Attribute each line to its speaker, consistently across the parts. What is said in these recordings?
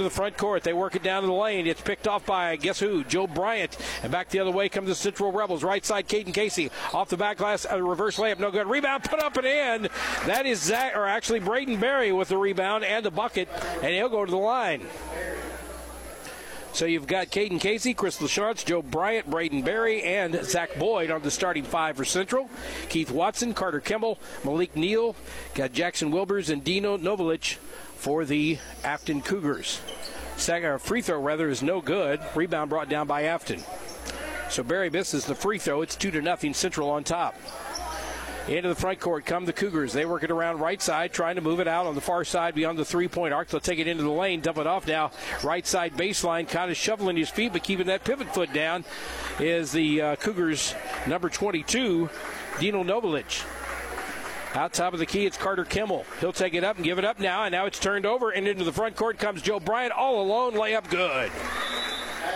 Speaker 1: to the front court. They work it down to the lane. It's picked off by guess who? Joe Bryant. And back the other way comes the Central Rebels. Right side, Caden Casey off the back glass, a uh, reverse layup, no good. Rebound put up and in. That is Zach, or actually Braden Berry with the rebound and the bucket, and he'll go to the line. So you've got Caden Casey, Chris Lachance, Joe Bryant, Braden Berry, and Zach Boyd on the starting five for Central. Keith Watson, Carter Kimball, Malik Neal, got Jackson Wilbers and Dino Novelich for the Affton Cougars. Second, free throw rather is no good. Rebound brought down by Affton. So Berry misses the free throw. It's two to nothing. Central on top. Into the front court come the Cougars. They work it around right side, trying to move it out on the far side beyond the three point arc. They'll take it into the lane, dump it off now. Right side baseline, kind of shoveling his feet, but keeping that pivot foot down is the uh, Cougars' number 22, Dino Novelich. Out top of the key, it's Carter Kimmel. He'll take it up and give it up now, and now it's turned over, and into the front court comes Joe Bryant all alone, layup good.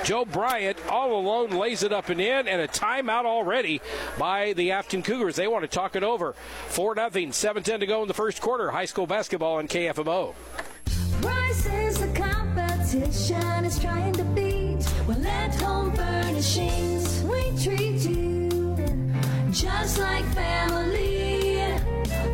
Speaker 1: Joe Bryant all alone lays it up and in, and a timeout already by the Affton Cougars. They want to talk it over. 4 0, 7 10 to go in the first quarter. High school basketball on KFMO.
Speaker 2: Price is the competition is trying to beat. Well, at home furnishings, we treat you just like family.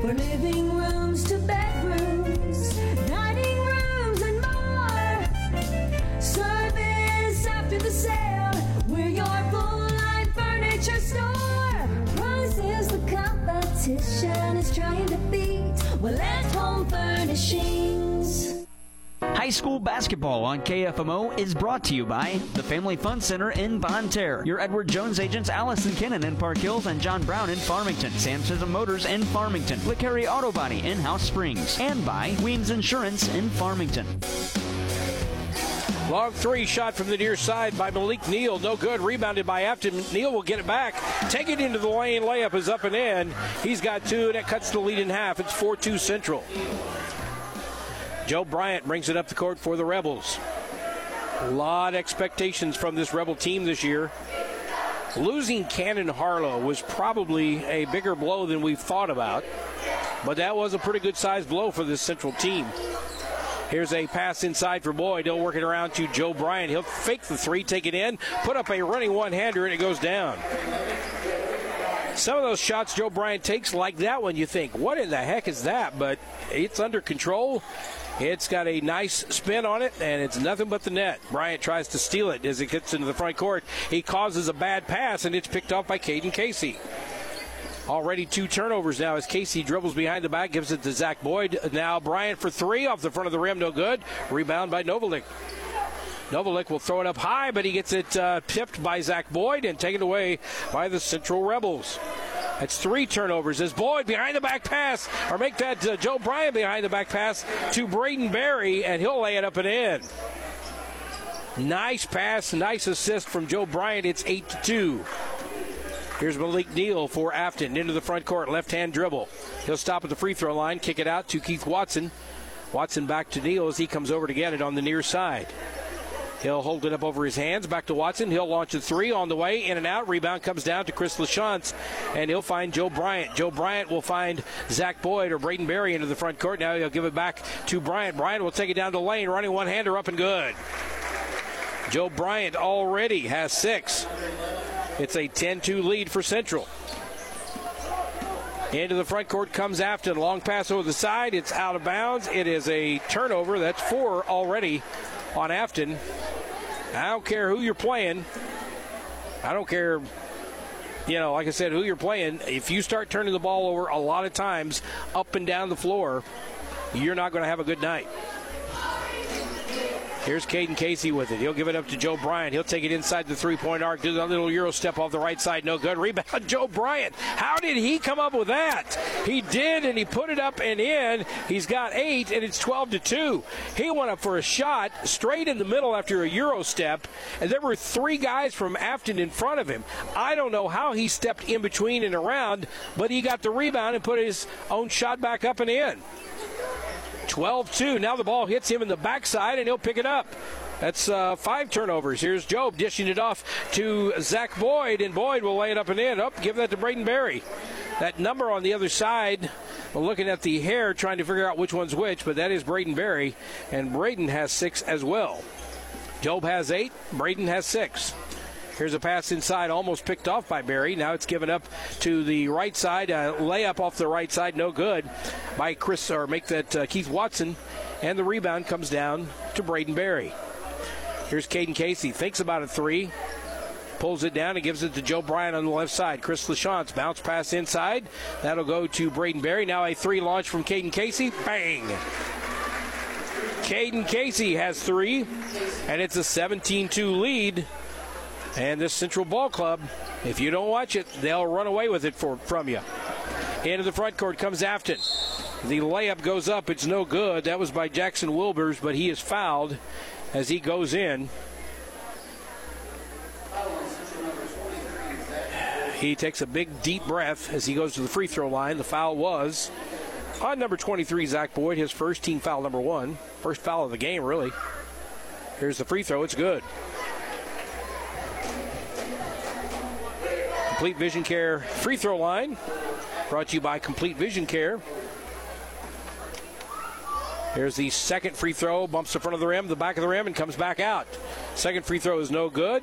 Speaker 2: For living rooms to bedrooms, dining rooms, and more. Service after the sale, we're your full line furniture store. Price is the competition is trying to beat. Well, at home furnishings.
Speaker 3: High school basketball on KFMO is brought to you by the Family Fun Center in Bonne Terre. Your Edward Jones agents Allison Kinnon in Park Hills and John Brown in Farmington. Sam Chisholm Motors in Farmington. LeCarry Auto Body in House Springs. And by Weems Insurance in Farmington.
Speaker 1: Long three shot from the near side by Malik Neal. No good. Rebounded by Affton. Neal will get it back. Take it into the lane. Layup is up and in. He's got two, and it cuts the lead in half. It's 4 2 Central. Joe Bryant brings it up the court for the Rebels. A lot of expectations from this Rebel team this year. Losing Cannon Harlow was probably a bigger blow than we've thought about, but that was a pretty good sized blow for this Central team. Here's a pass inside for Boyd. He'll work it around to Joe Bryant. He'll fake the three, take it in, put up a running one hander, and it goes down. Some of those shots Joe Bryant takes, like that one, you think, what in the heck is that? But it's under control. It's got a nice spin on it, and it's nothing but the net. Bryant tries to steal it as it gets into the front court. He causes a bad pass, and it's picked off by Caden Casey. Already two turnovers now as Casey dribbles behind the back, gives it to Zach Boyd. Now Bryant for three off the front of the rim, no good. Rebound by Novalik. Novalik will throw it up high, but he gets it uh, tipped by Zach Boyd and taken away by the Central Rebels. That's three turnovers as Boyd behind the back pass, or make that uh, Joe Bryant behind the back pass to Braden Berry, and he'll lay it up and in. Nice pass, nice assist from Joe Bryant. It's 8 to 2. Here's Malik Neal for Affton into the front court, left hand dribble. He'll stop at the free throw line, kick it out to Keith Watson. Watson back to Neal as he comes over to get it on the near side. He'll hold it up over his hands. Back to Watson. He'll launch a three on the way. In and out. Rebound comes down to Chris Lachance. And he'll find Joe Bryant. Joe Bryant will find Zach Boyd or Braden Berry into the front court. Now he'll give it back to Bryant. Bryant will take it down the lane. Running one hander up and good. Joe Bryant already has six. It's a 10 2 lead for Central. Into the front court comes Affton. Long pass over the side. It's out of bounds. It is a turnover. That's four already on Affton. I don't care who you're playing. I don't care, you know, like I said, who you're playing. If you start turning the ball over a lot of times up and down the floor, you're not going to have a good night. Here's Caden Casey with it. He'll give it up to Joe Bryant. He'll take it inside the three point arc, do the little Euro step off the right side. No good. Rebound, Joe Bryant. How did he come up with that? He did, and he put it up and in. He's got eight, and it's 12 to 2. He went up for a shot straight in the middle after a Euro step, and there were three guys from Affton in front of him. I don't know how he stepped in between and around, but he got the rebound and put his own shot back up and in. 12 2. Now the ball hits him in the backside, and he'll pick it up. That's uh, five turnovers. Here's Job dishing it off to Zach Boyd, and Boyd will lay it up and in. Up, give that to Braden Berry. That number on the other side looking at the hair, trying to figure out which one's which, but that is Braden Berry, and Braden has six as well. Job has eight, Braden has six. Here's a pass inside, almost picked off by Berry. Now it's given up to the right side. A layup off the right side, no good by Chris, or make that uh, Keith Watson. And the rebound comes down to Braden Berry. Here's Caden Casey. Thinks about a three. Pulls it down and gives it to Joe Bryant on the left side. Chris LaChance bounce pass inside. That'll go to Braden Berry. Now a three launch from Caden Casey. Bang! Caden Casey has three, and it's a 17 2 lead. And this Central Ball Club, if you don't watch it, they'll run away with it for, from you. Into the front court comes Affton. The layup goes up. It's no good. That was by Jackson Wilbers, but he is fouled as he goes in. He takes a big, deep breath as he goes to the free throw line. The foul was on number 23, Zach Boyd, his first team foul number one. First foul of the game, really. Here's the free throw. It's good. Complete Vision Care free throw line brought to you by Complete Vision Care. Here's the second free throw, bumps the front of the rim, the back of the rim, and comes back out. Second free throw is no good.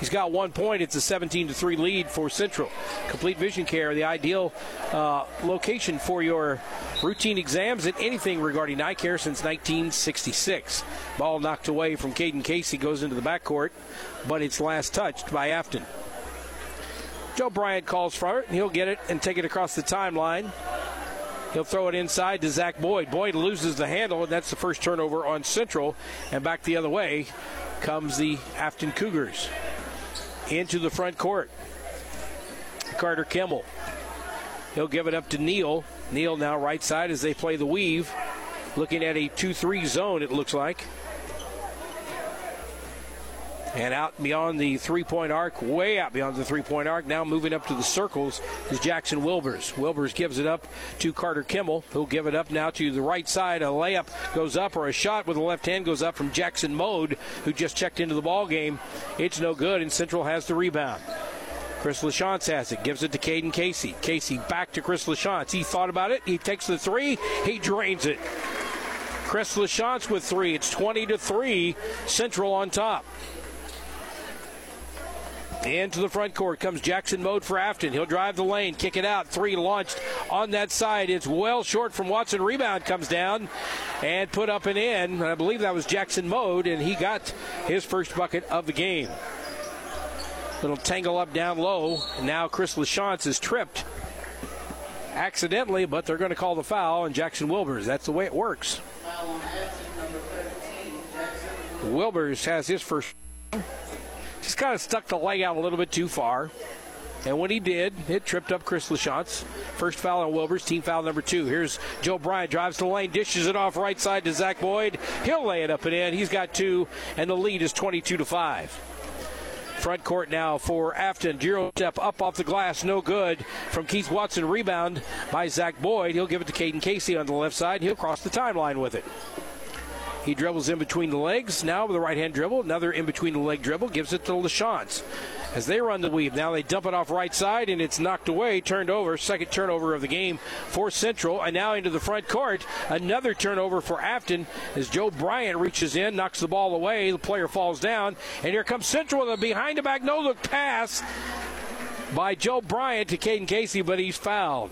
Speaker 1: He's got one point. It's a 17 to 3 lead for Central. Complete Vision Care, the ideal uh, location for your routine exams and anything regarding eye care since 1966. Ball knocked away from Caden Casey goes into the backcourt, but it's last touched by Affton. Joe Bryant calls for it, and he'll get it and take it across the timeline. He'll throw it inside to Zach Boyd. Boyd loses the handle, and that's the first turnover on Central. And back the other way comes the Affton Cougars into the front court. Carter Kimmel. He'll give it up to Neal. Neal now right side as they play the weave. Looking at a 2 3 zone, it looks like. And out beyond the three point arc, way out beyond the three point arc, now moving up to the circles is Jackson Wilbers. Wilbers gives it up to Carter Kimmel, who'll give it up now to the right side. A layup goes up, or a shot with the left hand goes up from Jackson Mode, who just checked into the ball game. It's no good, and Central has the rebound. Chris LaChance has it, gives it to Caden Casey. Casey back to Chris LaChance. He thought about it. He takes the three. He drains it. Chris LaChance with three. It's 20 to 3. Central on top. Into the front court comes Jackson Mode for Affton. He'll drive the lane, kick it out. Three launched on that side. It's well short from Watson. Rebound comes down and put up and in. I believe that was Jackson Mode, and he got his first bucket of the game. Little tangle up down low. Now Chris LaChance is tripped accidentally, but they're going to call the foul on Jackson Wilbers. That's the way it works. Wilbers has his first. Just kind of stuck the leg out a little bit too far. And when he did, it tripped up Chris LaChance. First foul on Wilbers, team foul number two. Here's Joe Bryant, drives to the lane, dishes it off right side to Zach Boyd. He'll lay it up and in. He's got two, and the lead is 22 to 5. Front court now for Affton. Euro step up off the glass, no good. From Keith Watson, rebound by Zach Boyd. He'll give it to Caden Casey on the left side. He'll cross the timeline with it. He dribbles in between the legs. Now with a right hand dribble, another in between the leg dribble, gives it to LaChance. As they run the weave, now they dump it off right side and it's knocked away, turned over. Second turnover of the game for Central. And now into the front court, another turnover for Affton as Joe Bryant reaches in, knocks the ball away. The player falls down. And here comes Central with a behind the back no look pass by Joe Bryant to Caden Casey, but he's fouled.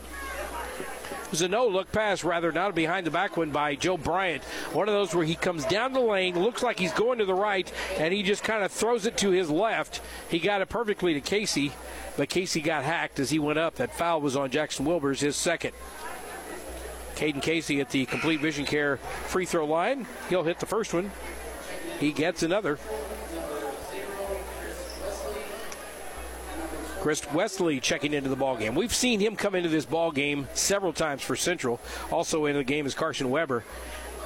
Speaker 1: It was a no look pass, rather, not a behind the back one by Joe Bryant. One of those where he comes down the lane, looks like he's going to the right, and he just kind of throws it to his left. He got it perfectly to Casey, but Casey got hacked as he went up. That foul was on Jackson Wilbers, his second. Caden Casey at the Complete Vision Care free throw line. He'll hit the first one. He gets another. Chris Wesley checking into the ball game. We've seen him come into this ball game several times for Central. Also in the game is Carson Weber.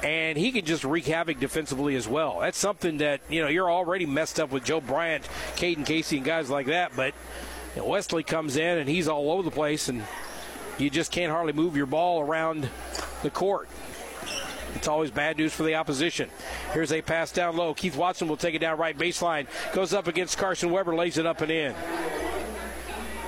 Speaker 1: And he can just wreak havoc defensively as well. That's something that, you know, you're already messed up with Joe Bryant, Caden Casey, and guys like that. But you know, Wesley comes in and he's all over the place, and you just can't hardly move your ball around the court. It's always bad news for the opposition. Here's a pass down low. Keith Watson will take it down right baseline. Goes up against Carson Weber, lays it up and in.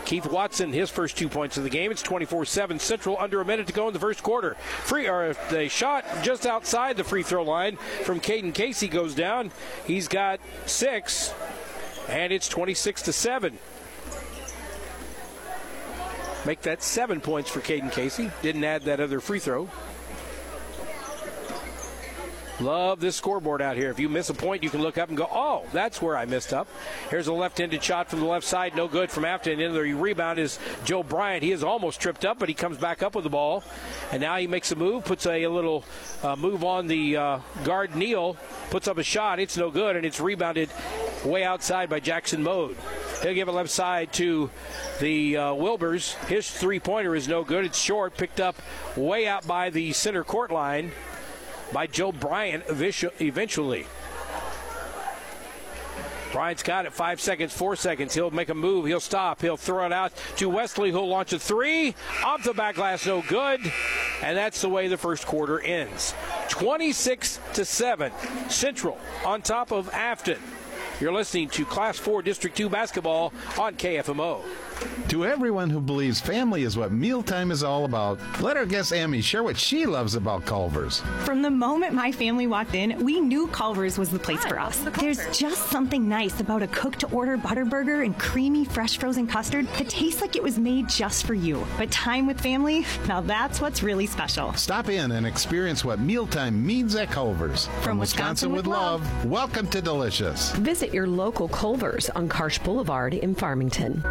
Speaker 1: Keith Watson, his first two points of the game. It's 24-7 Central. Under a minute to go in the first quarter. Free or the shot just outside the free throw line from Caden Casey goes down. He's got six, and it's 26 to seven. Make that seven points for Caden Casey. Didn't add that other free throw. Love this scoreboard out here. If you miss a point, you can look up and go, oh, that's where I missed up. Here's a left handed shot from the left side. No good from Affton. And the rebound is Joe Bryant. He is almost tripped up, but he comes back up with the ball. And now he makes a move, puts a, a little uh, move on the uh, guard Neal, puts up a shot. It's no good, and it's rebounded way outside by Jackson Mode. He'll give it left side to the uh, Wilbers. His three pointer is no good. It's short, picked up way out by the center court line by Joe Bryant eventually. Bryant's got it. Five seconds, four seconds. He'll make a move. He'll stop. He'll throw it out to Wesley, who'll launch a three. Off the back glass, no good. And that's the way the first quarter ends. 26 to 7. Central on top of Affton. You're listening to Class 4 District 2 basketball on KFMO.
Speaker 4: To everyone who believes family is what mealtime is all about, let our guest Amy share what she loves about Culver's.
Speaker 5: From the moment my family walked in, we knew Culver's was the place for us. There's just something nice about a cooked to order butter burger and creamy fresh frozen custard that tastes like it was made just for you. But time with family, now that's what's really special.
Speaker 4: Stop in and experience what mealtime means at Culver's. From,
Speaker 5: From Wisconsin, Wisconsin, with love,
Speaker 4: love, welcome to Delicious.
Speaker 6: Visit your local Culver's on Karsch Boulevard in Farmington.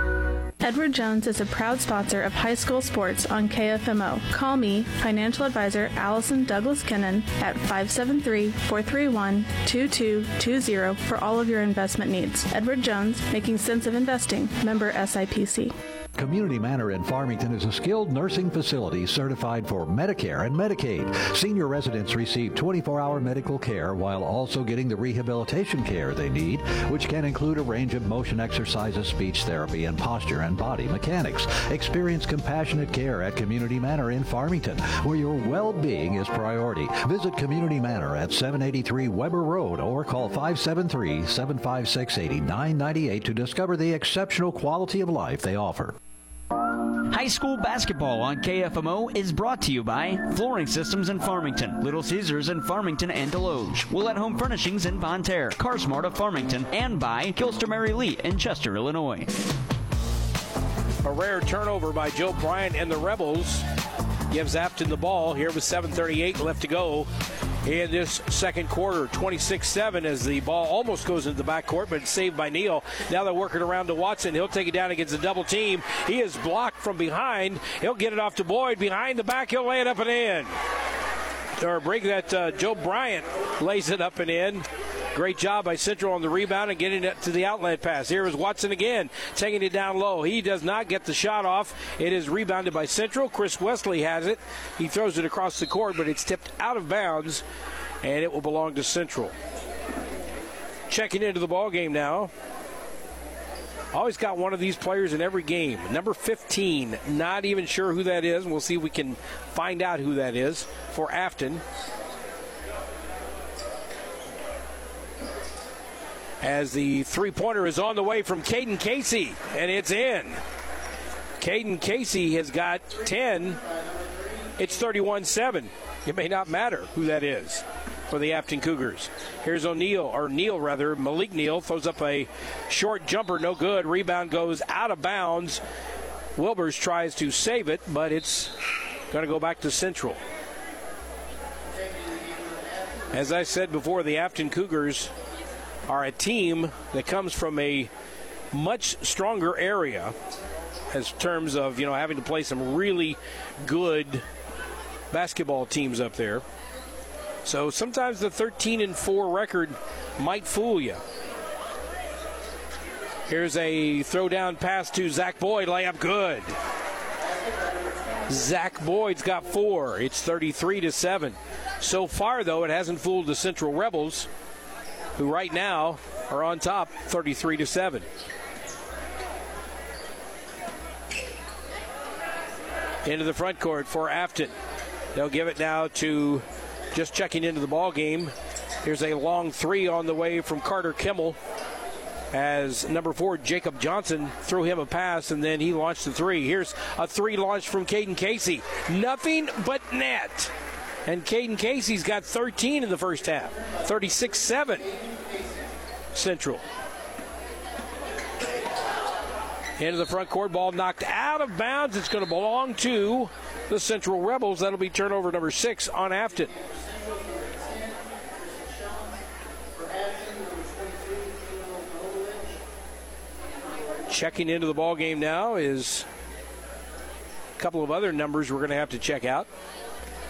Speaker 7: Edward Jones is a proud sponsor of high school sports on KFMO. Call me, financial advisor Allison Douglas Kennan, at 573 431 2220 for all of your investment needs. Edward Jones, making sense of investing, member SIPC.
Speaker 8: Community Manor in Farmington is a skilled nursing facility certified for Medicare and Medicaid. Senior residents receive 24-hour medical care while also getting the rehabilitation care they need, which can include a range of motion exercises, speech therapy, and posture and body mechanics. Experience compassionate care at Community Manor in Farmington, where your well-being is priority. Visit Community Manor at 783 Weber Road or call 573-756-8998 to discover the exceptional quality of life they offer.
Speaker 3: High school basketball on KFMO is brought to you by Flooring Systems in Farmington, Little Caesars in Farmington and Desloge, Will at Home Furnishings in Terre, CarSmart of Farmington, and by Kilster Mary Lee in Chester, Illinois.
Speaker 1: A rare turnover by Joe Bryant and the Rebels. Gives Affton the ball. Here with 7.38 left to go in this second quarter. 26 7 as the ball almost goes into the backcourt, but saved by Neal. Now they're working around to Watson. He'll take it down against a double team. He is blocked from behind. He'll get it off to Boyd. Behind the back, he'll lay it up and in. Or break that, uh, Joe Bryant lays it up and in. Great job by Central on the rebound and getting it to the outlet pass. Here is Watson again, taking it down low. He does not get the shot off. It is rebounded by Central. Chris Wesley has it. He throws it across the court, but it's tipped out of bounds, and it will belong to Central. Checking into the ball game now. Always got one of these players in every game. Number 15, not even sure who that is. We'll see if we can find out who that is for Affton. As the three pointer is on the way from Caden Casey, and it's in. Caden Casey has got 10. It's 31 7. It may not matter who that is for the Affton Cougars. Here's O'Neal, or Neal rather. Malik Neal throws up a short jumper, no good. Rebound goes out of bounds. Wilbers tries to save it, but it's going to go back to Central. As I said before, the Affton Cougars are a team that comes from a much stronger area as terms of you know having to play some really good basketball teams up there. So sometimes the 13 and 4 record might fool you. Here's a throw down pass to Zach Boyd, layup good. Zach Boyd's got four. It's 33 to 7. So far, though, it hasn't fooled the Central Rebels who right now are on top 33 to 7. Into the front court for Affton. They'll give it now to just checking into the ball game. Here's a long three on the way from Carter Kimmel. as number four, Jacob Johnson, threw him a pass and then he launched the three. Here's a three launch from Caden Casey. Nothing but net. And Caden Casey's got 13 in the first half, 36 7 Central. Into the front court, ball knocked out of bounds. It's going to belong to the Central Rebels. That'll be turnover number six on Affton. Checking into the ball game now is a couple of other numbers we're going to have to check out.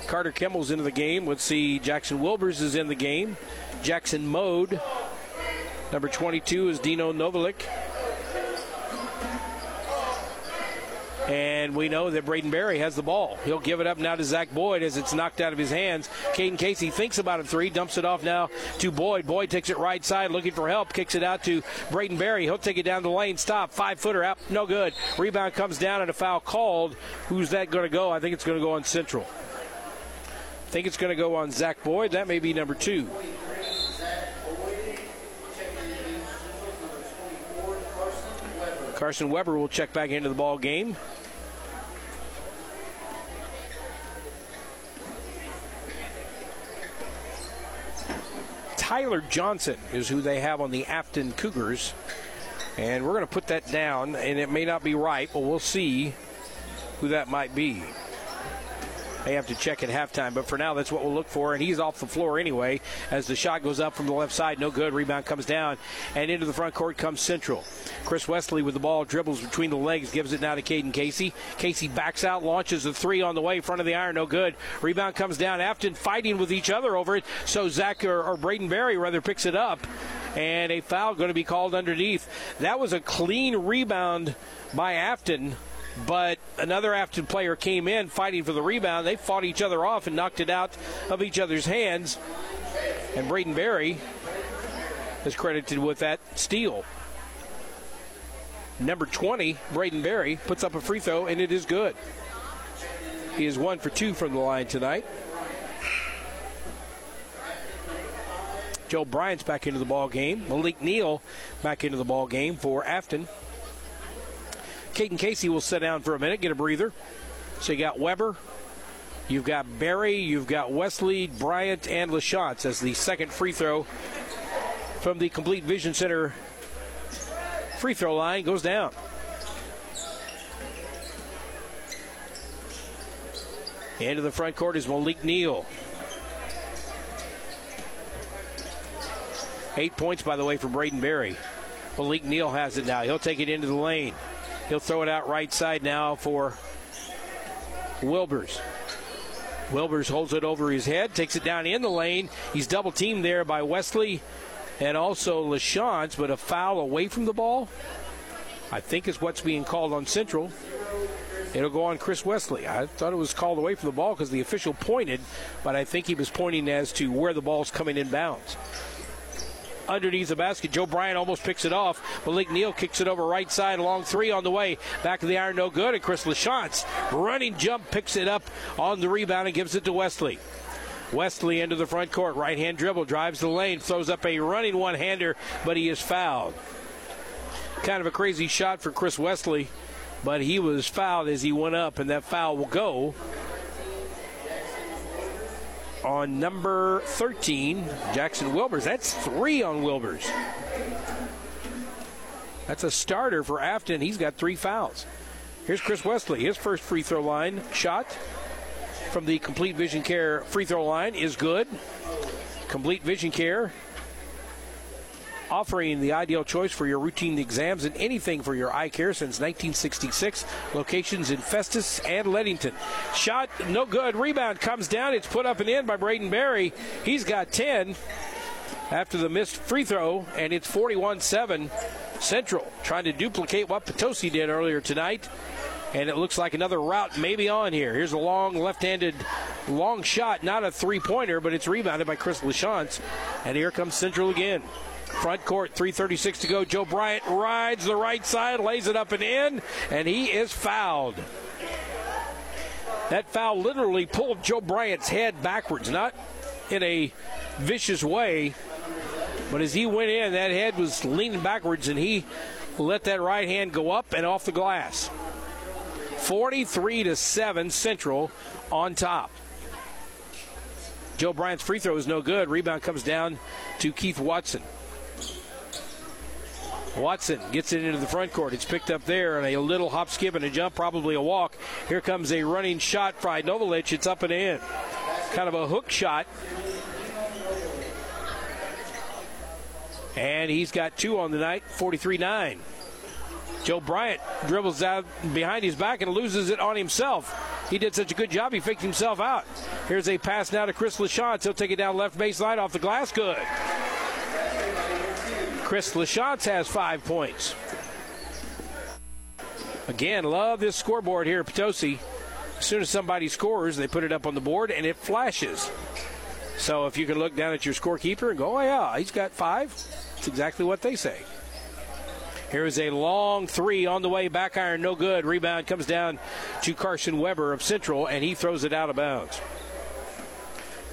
Speaker 1: Carter Kimball's into the game. Let's see, Jackson Wilbers is in the game. Jackson Mode. Number 22 is Dino Novalik. And we know that Braden Berry has the ball. He'll give it up now to Zach Boyd as it's knocked out of his hands. Caden Casey thinks about a three, dumps it off now to Boyd. Boyd takes it right side, looking for help, kicks it out to Braden Berry. He'll take it down the lane, stop, five footer out, no good. Rebound comes down and a foul called. Who's that going to go? I think it's going to go on Central. Think it's going to go on Zach Boyd. That may be number two. Carson Weber will check back into the ball game. Tyler Johnson is who they have on the Affton Cougars. And we're going to put that down, and it may not be right, but we'll see who that might be. They have to check at halftime, but for now, that's what we'll look for. And he's off the floor anyway as the shot goes up from the left side. No good. Rebound comes down, and into the front court comes Central. Chris Wesley with the ball dribbles between the legs, gives it now to Caden Casey. Casey backs out, launches a three on the way, front of the iron. No good. Rebound comes down. Affton fighting with each other over it, so Zach or, or Braden Berry rather picks it up and a foul going to be called underneath. That was a clean rebound by Affton but another Affton player came in fighting for the rebound. They fought each other off and knocked it out of each other's hands. And Braden Berry is credited with that steal. Number 20, Braden Berry, puts up a free throw, and it is good. He is one for two from the line tonight. Joe Bryant's back into the ball game. Malik Neal back into the ball game for Affton. Caden Casey will sit down for a minute, get a breather. So you got Weber, you've got Berry, you've got Wesley, Bryant, and LaChance as the second free throw from the Complete Vision Center free throw line goes down. Into the front court is Malik Neal. Eight points, by the way, for Braden Berry. Malik Neal has it now. He'll take it into the lane. He'll throw it out right side now for Wilbers. Wilbers holds it over his head, takes it down in the lane. He's double teamed there by Wesley and also LaChance, but a foul away from the ball, I think is what's being called on Central. It'll go on Chris Wesley. I thought it was called away from the ball because the official pointed, but I think he was pointing as to where the ball's coming in bounds underneath the basket. Joe Bryant almost picks it off. Malik Neal kicks it over right side, long three on the way. Back of the iron, no good. And Chris LaChance, running jump, picks it up on the rebound and gives it to Wesley. Wesley into the front court, right hand dribble, drives the lane, throws up a running one hander, but he is fouled. Kind of a crazy shot for Chris Wesley, but he was fouled as he went up, and that foul will go on number 13, Jackson Wilbers. That's three on Wilbers. That's a starter for Affton. He's got three fouls. Here's Chris Wesley. His first free throw line shot from the Complete Vision Care free throw line is good. Complete Vision Care offering the ideal choice for your routine exams and anything for your eye care since 1966. Locations in Festus and Leadington. Shot, no good. Rebound comes down. It's put up and in by Braden Berry. He's got 10 after the missed free throw, and it's 41 7 Central, trying to duplicate what Potosi did earlier tonight. And it looks like another route maybe on here. Here's a long left handed long shot, not a three pointer, but it's rebounded by Chris LaChance. And here comes Central again. Front court, 3.36 to go. Joe Bryant rides the right side, lays it up and in, and he is fouled. That foul literally pulled Joe Bryant's head backwards, not in a vicious way, But as he went in, that head was leaning backwards, and he let that right hand go up and off the glass. 43 to 7 Central on top. Joe Bryant's free throw is no good. Rebound comes down to Keith Watson. Watson gets it into the front court. It's picked up there and a little hop, skip, and a jump, probably a walk. Here comes a running shot by Novalich. It's up and in. Kind of a hook shot. And he's got two on the night, 43 9. Joe Bryant dribbles out behind his back and loses it on himself. He did such a good job, he faked himself out. Here's a pass now to Chris LaChance. He'll take it down left baseline off the glass. Good. Chris LaChance has five points. Again, love this scoreboard here at Potosi. As soon as somebody scores, they put it up on the board and it flashes. So if you can look down at your scorekeeper and go, oh, yeah, he's got five, it's exactly what they say. Here's a long three on the way, back iron, no good. Rebound comes down to Carson Weber of Central, and he throws it out of bounds.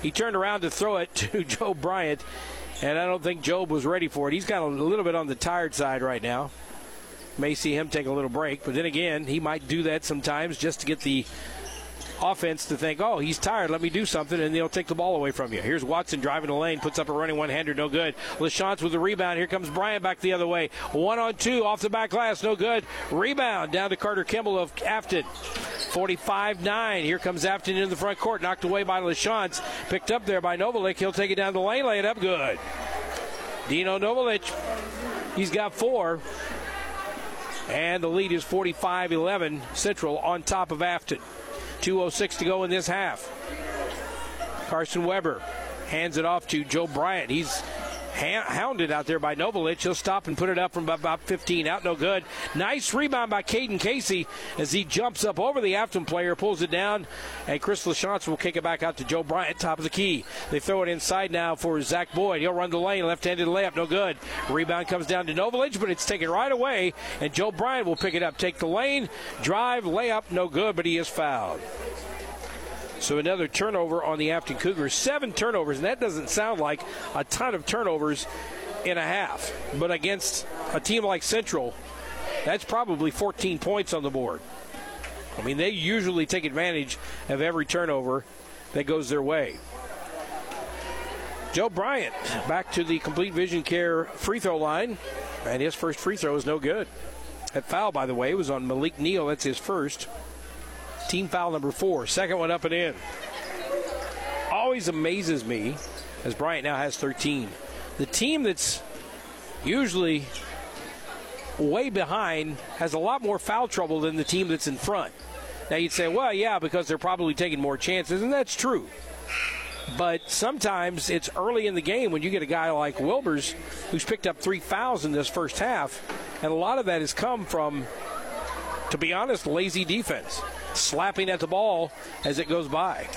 Speaker 1: He turned around to throw it to Joe Bryant, and I don't think Job was ready for it. He's got a little bit on the tired side right now. May see him take a little break, but then again, he might do that sometimes just to get the offense to think, oh, he's tired, let me do something, and they'll take the ball away from you. Here's Watson driving the lane, puts up a running one hander, no good. LaChance with the rebound. Here comes Bryant back the other way. One on two off the back glass, no good. Rebound down to Carter Kimball of Affton. 45 9. Here comes Affton into the front court, knocked away by LaChance. Picked up there by Novalik. He'll take it down the lane, lay it up good. Dino Novalik, he's got four. And the lead is 45 11 Central on top of Affton. 2.06 to go in this half. Carson Weber hands it off to Joe Bryant. He's hounded out there by Novalich. He'll stop and put it up from about 15 out. No good. Nice rebound by Caden Casey as he jumps up over the Affton player, pulls it down, and Chris LaChance will kick it back out to Joe Bryant, top of the key. They throw it inside now for Zach Boyd. He'll run the lane, left-handed layup, no good. Rebound comes down to Novalich, but it's taken right away, and Joe Bryant will pick it up, take the lane, drive, layup, no good, but he is fouled. So another turnover on the Affton Cougars. Seven turnovers, and that doesn't sound like a ton of turnovers in a half. But against a team like Central, that's probably 14 points on the board. I mean, they usually take advantage of every turnover that goes their way. Joe Bryant back to the complete vision care free throw line, and his first free throw is no good. That foul, by the way, was on Malik Neal. That's his first. Team foul number four. Second one up and in. Always amazes me, as Bryant now has 13. The team that's usually way behind has a lot more foul trouble than the team that's in front. Now you'd say, well, yeah, because they're probably taking more chances, and that's true. But sometimes it's early in the game when you get a guy like Wilbers who's picked up three fouls in this first half, and a lot of that has come from, to be honest, lazy defense slapping at the ball as it goes by.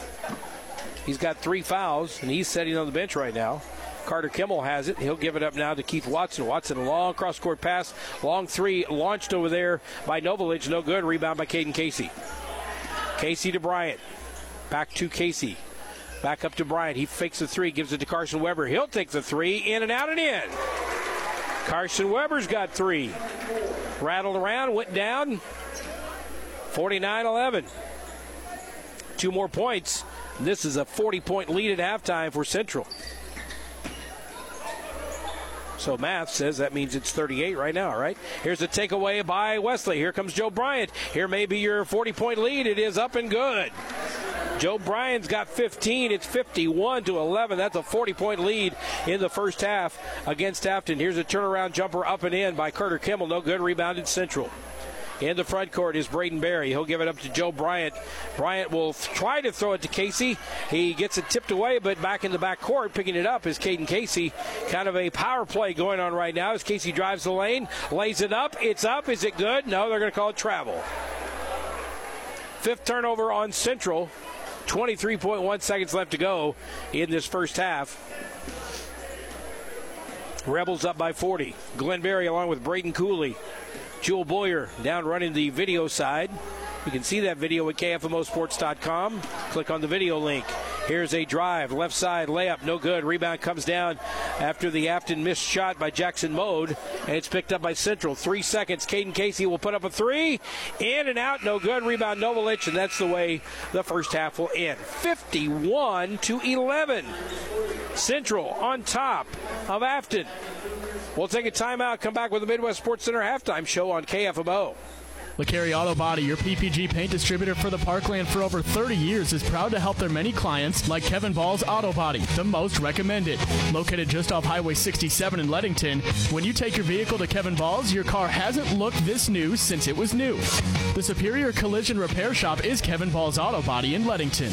Speaker 1: He's got three fouls, and he's sitting on the bench right now. Carter Kimmel has it. He'll give it up now to Keith Watson. Watson, a long cross court pass, long three, launched over there by Novalich. No good. Rebound by Caden Casey. Casey to Bryant. Back to Casey. Back up to Bryant. He fakes the three, gives it to Carson Weber. He'll take the three, in and out and in. Carson Weber's got three. Rattled around, went down, 49 11. Two more points. This is a 40 point lead at halftime for Central. So math says that means it's 38 right now, right? Here's a takeaway by Wesley. Here comes Joe Bryant. Here may be your 40 point lead. It is up and good. Joe Bryant's got 15. It's 51 to 11. That's a 40 point lead in the first half against Affton. Here's a turnaround jumper up and in by Carter Kimball. No good. Rebounded Central. In the front court is Braden Berry. He'll give it up to Joe Bryant. Bryant will try to throw it to Casey. He gets it tipped away, but back in the back court, picking it up is Caden Casey. Kind of a power play going on right now as Casey drives the lane, lays it up. It's up. Is it good? No, they're going to call it travel. Fifth turnover on Central. 23.1 seconds left to go in this first half. Rebels up by 40. Glenn Berry along with Braden Cooley Jewel Boyer down running the video side. You can see that video at KFMOsports.com. Click on the video link. Here's a drive, left side layup, no good. Rebound comes down after the Affton missed shot by Jackson Mode, and it's picked up by Central. Three seconds. Caden Casey will put up a three, in and out, no good. Rebound Novelich, and that's the way the first half will end. 51 to 11. Central on top of Affton. We'll take a timeout, come back with the Midwest Sports Center halftime show on KFMO.
Speaker 9: LeCarry Auto Body, your PPG paint distributor for the Parkland for over 30 years, is proud to help their many clients like Kevin Ball's Auto Body, the most recommended. Located just off Highway 67 in Leadington, when you take your vehicle to Kevin Ball's, your car hasn't looked this new since it was new. The Superior Collision Repair Shop is Kevin Ball's Auto Body in Leadington.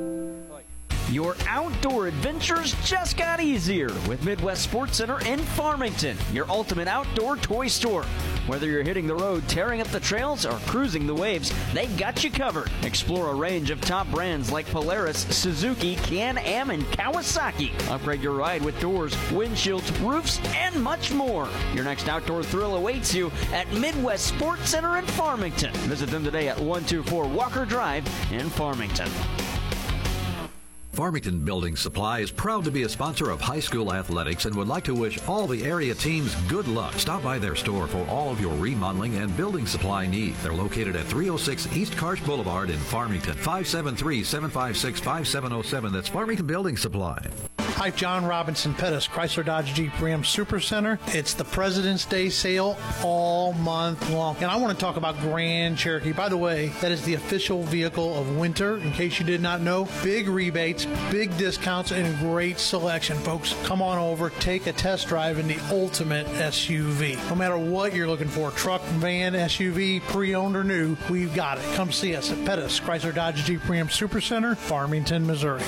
Speaker 3: Your outdoor adventures just got easier with Midwest Sports Center in Farmington, your ultimate outdoor toy store. Whether you're hitting the road, tearing up the trails, or cruising the waves, they've got you covered. Explore a range of top brands like Polaris, Suzuki, Can-Am, and Kawasaki. Upgrade your ride with doors, windshields, roofs, and much more. Your next outdoor thrill awaits you at Midwest Sports Center in Farmington. Visit them today at 124 Walker Drive in Farmington.
Speaker 8: Farmington Building Supply is proud to be a sponsor of high school athletics and would like to wish all the area teams good luck. Stop by their store for all of your remodeling and building supply needs. They're located at 306 East Karsch Boulevard in Farmington. 573-756-5707. That's Farmington Building Supply.
Speaker 10: Hi, John Robinson Pettis, Chrysler Dodge Jeep Ram Super Center. It's the President's Day sale all month long. And I want to talk about Grand Cherokee. By the way, that is the official vehicle of winter, in case you did not know. Big rebates, big discounts, and great selection, folks. Come on over, take a test drive in the ultimate SUV. No matter what you're looking for truck, van, SUV, pre owned or new we've got it. Come see us at Pettis, Chrysler Dodge Jeep Ram Super Center, Farmington, Missouri.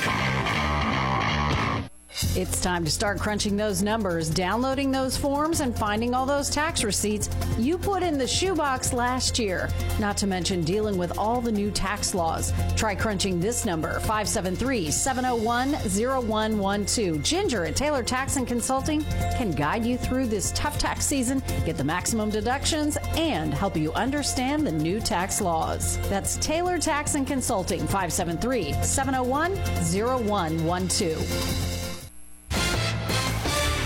Speaker 11: It's time to start crunching those numbers, downloading those forms, and finding all those tax receipts you put in the shoebox last year. Not to mention dealing with all the new tax laws. Try crunching this number, 573 701 0112. Ginger at Taylor Tax and Consulting can guide you through this tough tax season, get the maximum deductions, and help you understand the new tax laws. That's Taylor Tax and Consulting, 573 701 0112.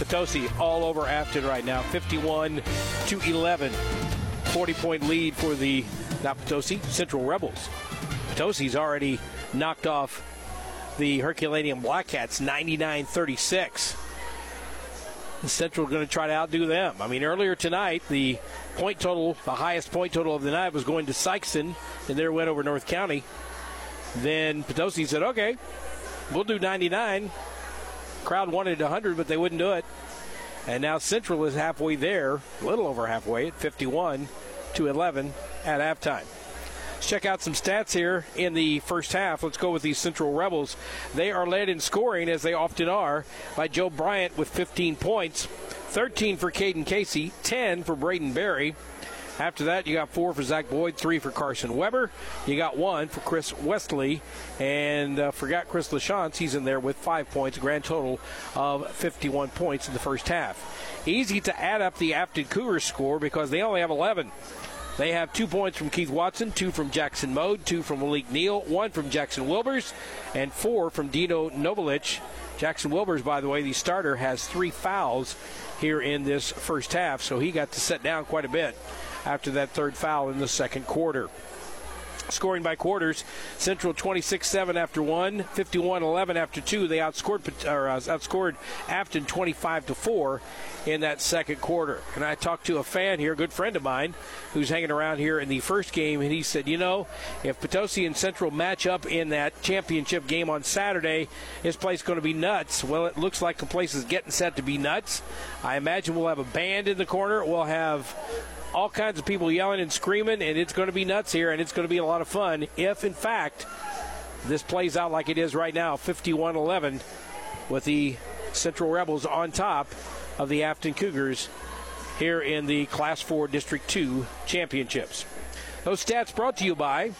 Speaker 1: Potosi all over Affton right now, 51 to 11. 40 point lead for the, not Potosi, Central Rebels. Potosi's already knocked off the Herculaneum Blackcats 99 36. Central going to try to outdo them. I mean, earlier tonight, the point total, the highest point total of the night, was going to Sikeston, and their win over North County. Then Potosi said, okay, we'll do 99 crowd wanted 100, but they wouldn't do it. And now Central is halfway there, a little over halfway at 51 to 11 at halftime. Let's check out some stats here in the first half. Let's go with these Central Rebels. They are led in scoring, as they often are, by Joe Bryant with 15 points, 13 for Caden Casey, 10 for Braden Berry. After that, you got four for Zach Boyd, three for Carson Weber. You got one for Chris Wesley, and uh, forgot Chris LaChance. He's in there with five points, a grand total of 51 points in the first half. Easy to add up the Affton Cougars score because they only have 11. They have two points from Keith Watson, two from Jackson Mode, two from Malik Neal, one from Jackson Wilbers, and four from Dino Novelich. Jackson Wilbers, by the way, the starter, has three fouls here in this first half, so he got to set down quite a bit after that third foul in the second quarter. scoring by quarters. Central 26-7 after one, 51-11 after two. They outscored or uh, outscored Affton 25 to four in that second quarter. And I talked to a fan here, a good friend of mine, who's hanging around here in the first game, and he said, you know, if Potosi and Central match up in that championship game on Saturday, this place going to be nuts. Well, it looks like the place is getting set to be nuts. I imagine we'll have a band in the corner. We'll have all kinds of people yelling and screaming, and it's going to be nuts here, and it's going to be a lot of fun if, in fact, this plays out like it is right now 51 11 with the Central Rebels on top of the Affton Cougars here in the Class 4 District 2 championships. Those stats brought to you by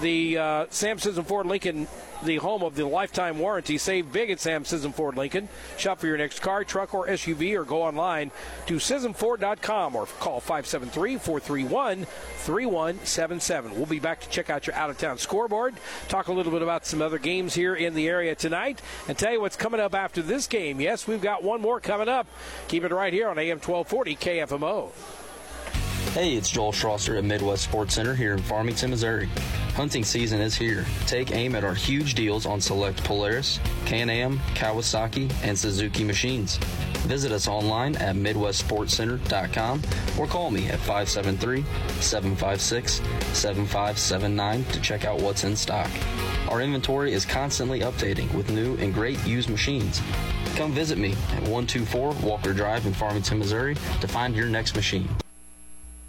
Speaker 1: the uh, Sam Sism Ford Lincoln the home of the lifetime warranty. Save big at Sam Sism Ford Lincoln. Shop for your next car, truck, or SUV, or go online to SismFord.com or call 573 431 3177. We'll be back to check out your out of town scoreboard, talk a little bit about some other games here in the area tonight, and tell you what's coming up after this game. Yes, we've got one more coming up. Keep it right here on AM 1240 KFMO.
Speaker 12: Hey, it's Joel Schlosser at Midwest Sports Center here in Farmington, Missouri. Hunting season is here. Take aim at our huge deals on select Polaris, Can-Am, Kawasaki, and Suzuki machines. Visit us online at MidwestSportsCenter.com or call me at 573-756-7579 to check out what's in stock. Our inventory is constantly updating with new and great used machines. Come visit me at 124 Walker Drive in Farmington, Missouri to find your next machine.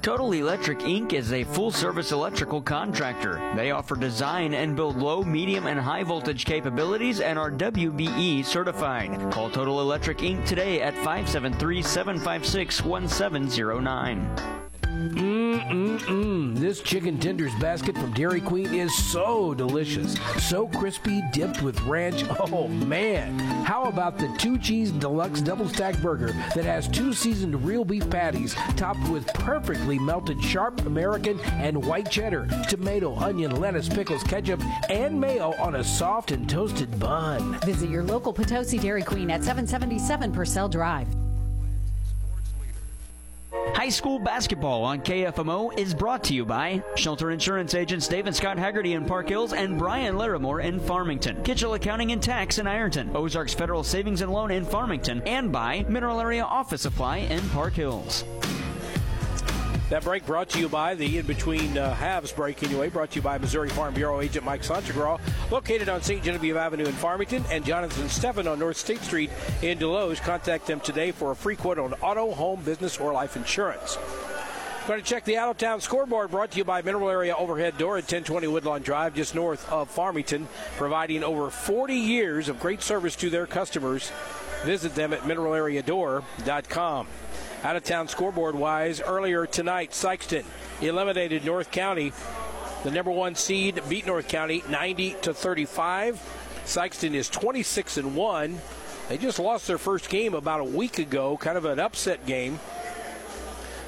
Speaker 3: Total Electric Inc. is a full service electrical contractor. They offer design and build low, medium, and high voltage capabilities and are WBE certified. Call Total Electric Inc. today at 573 756 1709.
Speaker 1: Mmm, this chicken tenders basket from Dairy Queen is so delicious. So crispy, dipped with ranch. Oh, man. How about the two cheese deluxe double stack burger that has two seasoned real beef patties topped with perfectly melted sharp American and white cheddar, tomato, onion, lettuce, pickles, ketchup, and mayo on a soft and toasted bun.
Speaker 11: Visit your local Potosi Dairy Queen at 777 Purcell Drive.
Speaker 3: High school basketball on KFMO is brought to you by Shelter Insurance agents David Scott Haggerty in Park Hills and Brian Larimore in Farmington, Kitchell Accounting and Tax in Ironton, Ozarks Federal Savings and Loan in Farmington, and by Mineral Area Office Supply in Park Hills.
Speaker 1: That break brought to you by the in between uh, halves break, anyway, brought to you by Missouri Farm Bureau agent Mike Santagraw, located on St. Genevieve Avenue in Farmington, and Jonathan Steffen on North State Street in Desloge. Contact them today for a free quote on auto, home, business, or life insurance. Going to check the out of town scoreboard brought to you by Mineral Area Overhead Door at 1020 Woodlawn Drive, just north of Farmington, providing over 40 years of great service to their customers. Visit them at mineralareadoor.com. Out of town scoreboard wise, earlier tonight, Sikeston eliminated North County. The number one seed beat North County 90 to 35. Sikeston is 26 and 1. They just lost their first game about a week ago, kind of an upset game.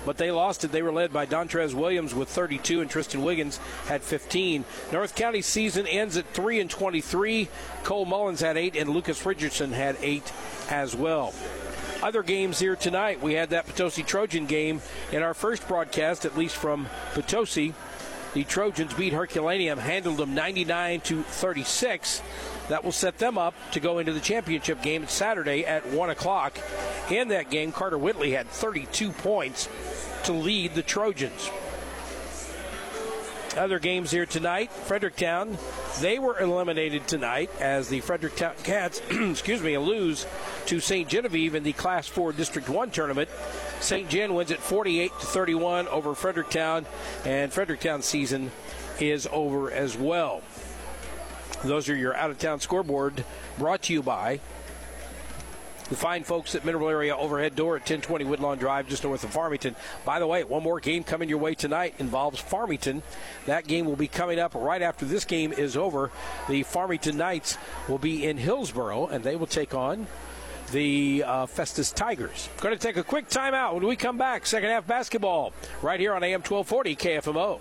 Speaker 1: But they lost it. They were led by Dontrez Williams with 32, and Tristan Wiggins had 15. North County season ends at 3 and 23. Cole Mullins had 8, and Lucas Richardson had 8 as well other games here tonight. We had that Potosi Trojan game in our first broadcast, at least from Potosi. The Trojans beat Herculaneum, handled them 99 to 36. That will set them up to go into the championship game Saturday at 1 o'clock. In that game, Carter Whitley had 32 points to lead the Trojans. Other games here tonight, Fredericktown, they were eliminated tonight as the Fredericktown Cats, excuse me, lose to St. Genevieve in the Class 4 District 1 tournament. St. Gen wins at 48 to 31 over Fredericktown, and Fredericktown season is over as well. Those are your out of town scoreboard brought to you by the fine folks at Mineral Area Overhead Door at 1020 Woodlawn Drive, just north of Farmington. By the way, one more game coming your way tonight involves Farmington. That game will be coming up right after this game is over. The Farmington Knights will be in Hillsboro, and they will take on the uh, Festus Tigers. Going to take a quick timeout when we come back. Second half basketball right here on AM 1240 KFMO.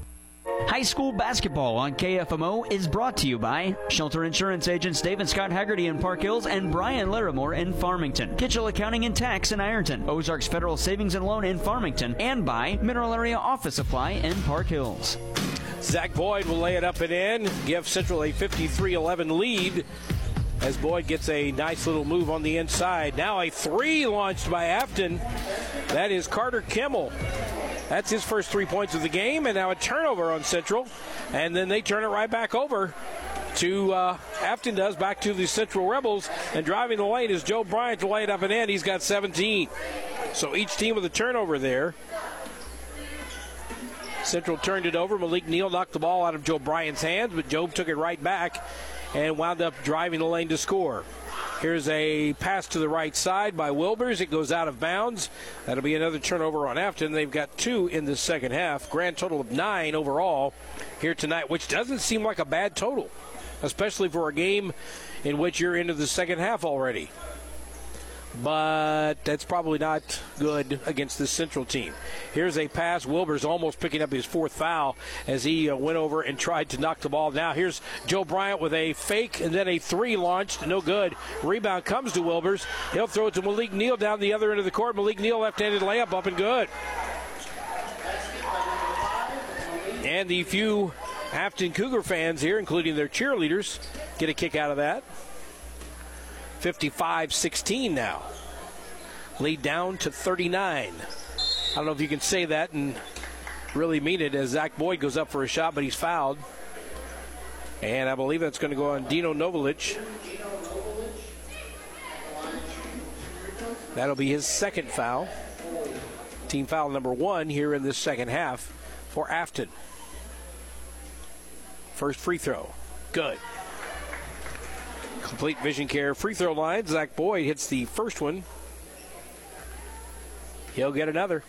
Speaker 3: High school basketball on KFMO is brought to you by Shelter Insurance agents David Scott Haggerty in Park Hills and Brian Larimore in Farmington, Kitchell Accounting and Tax in Ironton, Ozarks Federal Savings and Loan in Farmington, and by Mineral Area Office Supply in Park Hills.
Speaker 1: Zach Boyd will lay it up and in, give Central a 53 11 lead as Boyd gets a nice little move on the inside. Now a three launched by Affton. That is Carter Kimmel. That's his first three points of the game, and now a turnover on Central, and then they turn it right back over to uh, Affton does back to the Central Rebels, and driving the lane is Joe Bryant to lay it up and in. He's got 17. So each team with a turnover there. Central turned it over. Malik Neal knocked the ball out of Joe Bryant's hands, but Joe took it right back and wound up driving the lane to score. Here's a pass to the right side by Wilbers. It goes out of bounds. That'll be another turnover on Affton. They've got two in the second half. Grand total of nine overall here tonight, which doesn't seem like a bad total, especially for a game in which you're into the second half already but that's probably not good against this Central team. Here's a pass. Wilbers almost picking up his fourth foul as he uh, went over and tried to knock the ball. Now here's Joe Bryant with a fake and then a three launched. No good. Rebound comes to Wilbers. He'll throw it to Malik Neal down the other end of the court. Malik Neal left-handed layup up and good. And the few Affton Cougar fans here, including their cheerleaders, get a kick out of that. 55 16 now. Lead down to 39. I don't know if you can say that and really mean it as Zach Boyd goes up for a shot, but he's fouled. And I believe that's going to go on Dino Novolic. That'll be his second foul. Team foul number one here in this second half for Affton. First free throw. Good. Complete vision care free throw line. Zach Boyd hits the first one. He'll get another.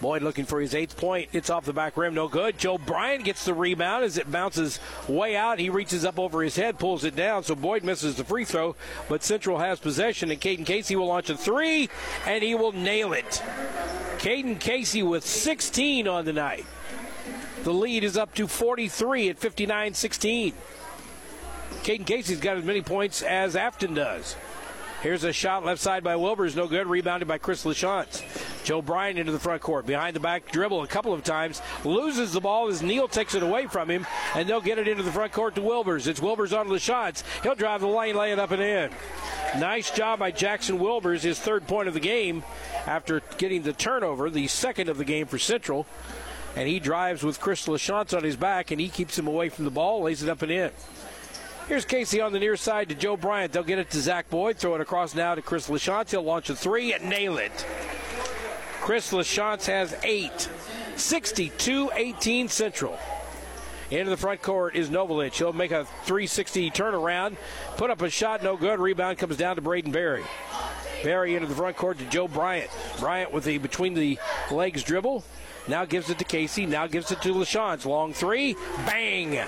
Speaker 1: Boyd looking for his eighth point. It's off the back rim, no good. Joe Bryant gets the rebound as it bounces way out. He reaches up over his head, pulls it down, so Boyd misses the free throw. But Central has possession, and Caden Casey will launch a three, and he will nail it. Caden Casey with 16 on the night. The lead is up to 43 at 59 16. Caden Casey's got as many points as Affton does. Here's a shot left side by Wilbers, no good. Rebounded by Chris LaChance. Joe Bryan into the front court. Behind the back dribble a couple of times. Loses the ball as Neal takes it away from him, and they'll get it into the front court to Wilbers. It's Wilbers on LaChance. He'll drive the lane, lay it up and in. Nice job by Jackson Wilbers, his third point of the game after getting the turnover, the second of the game for Central and he drives with Chris LaChance on his back, and he keeps him away from the ball, lays it up and in. Here's Casey on the near side to Joe Bryant. They'll get it to Zach Boyd, throw it across now to Chris LaChance. He'll launch a three and nail it. Chris LaChance has eight. 62 18 Central. Into the front court is Novolic. He'll make a 360 turnaround, put up a shot, no good. Rebound comes down to Braden Berry. Berry into the front court to Joe Bryant. Bryant with the between the legs dribble. Now gives it to Casey. Now gives it to LaChance. Long three. Bang.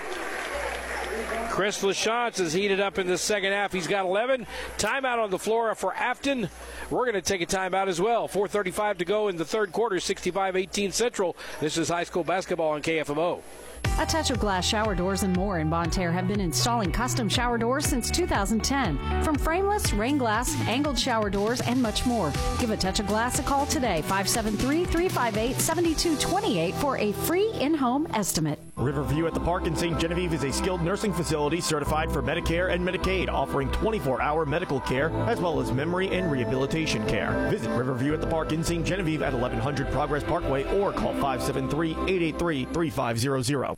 Speaker 1: Chris LaChance is heated up in the second half. He's got 11. Timeout on the floor for Affton. We're going to take a timeout as well. 4.35 to go in the third quarter, 65 18 Central. This is high school basketball on KFMO.
Speaker 11: A Touch of Glass shower doors and more in Bonne Terre have been installing custom shower doors since 2010. From frameless, rain glass, angled shower doors, and much more. Give a Touch of Glass a call today, 573 358 7228 for a free in home estimate.
Speaker 13: Riverview at the Park in St. Genevieve is a skilled nursing facility certified for Medicare and Medicaid, offering 24 hour medical care as well as memory and rehabilitation care. Visit Riverview at the Park in St. Genevieve at 1100 Progress Parkway or call 573 883 3500.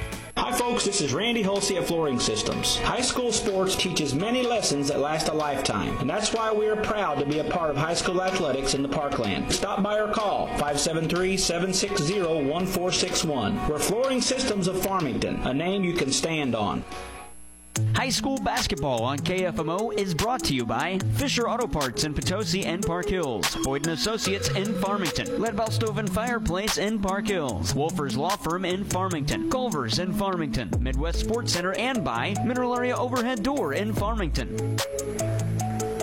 Speaker 14: Hi, folks. This is Randy Hulsey at Flooring Systems. High school sports teaches many lessons that last a lifetime, and that's why we are proud to be a part of high school athletics in the Parkland. Stop by or call 573-760-1461. We're Flooring Systems of Farmington, a name you can stand on.
Speaker 3: High school basketball on KFMO is brought to you by Fisher Auto Parts in Potosi and Park Hills, Boyd and Associates in Farmington, Leadbelt Stove and Fireplace in Park Hills, Wolfers Law Firm in Farmington, Culver's in Farmington, Midwest Sports Center, and by Mineral Area Overhead Door in Farmington.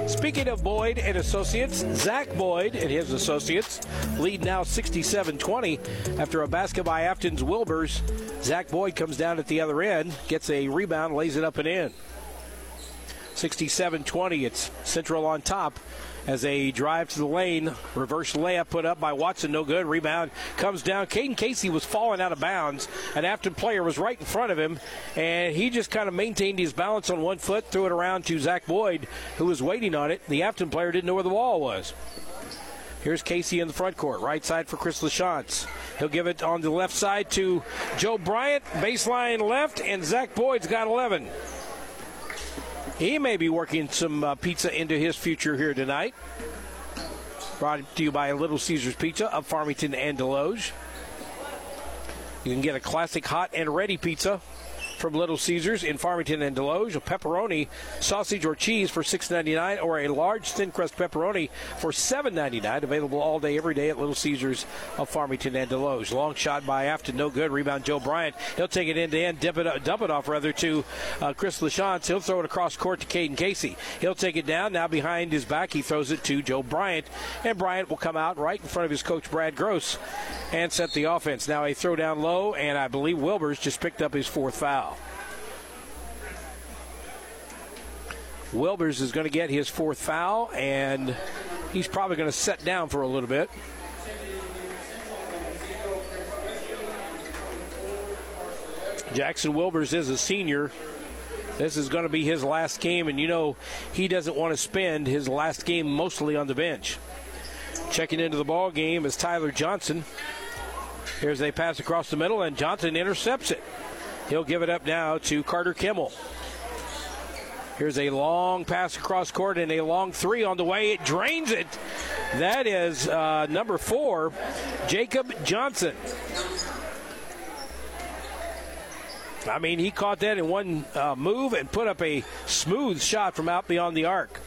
Speaker 1: Speaking of Boyd and Associates, Zach Boyd and his associates lead now 67-20 after a basket by Affton's Wilbers. Zach Boyd comes down at the other end, gets a rebound, lays it up and in. 67-20. It's Central on top as they drive to the lane. Reverse layup put up by Watson, no good. Rebound comes down. Caden Casey was falling out of bounds. An Affton player was right in front of him, and he just kind of maintained his balance on one foot, threw it around to Zach Boyd, who was waiting on it. The Affton player didn't know where the ball was. Here's Casey in the front court, right side for Chris LaChance. He'll give it on the left side to Joe Bryant, baseline left, and Zach Boyd's got 11. He may be working some uh, pizza into his future here tonight. Brought to you by Little Caesars Pizza of Farmington and Desloge. You can get a classic hot and ready pizza from Little Caesars in Farmington and Desloge. A pepperoni, sausage, or cheese for $6.99, or a large thin crust pepperoni for $7.99. Available all day, every day at Little Caesars of Farmington and Desloge. Long shot by Affton, no good. Rebound Joe Bryant. He'll take it end to end, dump it, dump it off rather to uh, Chris LaChance. He'll throw it across court to Caden Casey. He'll take it down. Now behind his back, he throws it to Joe Bryant, and Bryant will come out right in front of his coach Brad Gross and set the offense. Now a throw down low, and I believe Wilbers just picked up his fourth foul. Wilbers is going to get his fourth foul, and he's probably going to set down for a little bit. Jackson Wilbers is a senior. This is going to be his last game, and you know he doesn't want to spend his last game mostly on the bench. Checking into the ball game is Tyler Johnson. Here's a pass across the middle, and Johnson intercepts it. He'll give it up now to Carter Kimmel. Here's a long pass across court and a long three on the way. It drains it. That is uh, number four, Jacob Johnson. I mean, he caught that in one uh, move and put up a smooth shot from out beyond the arc.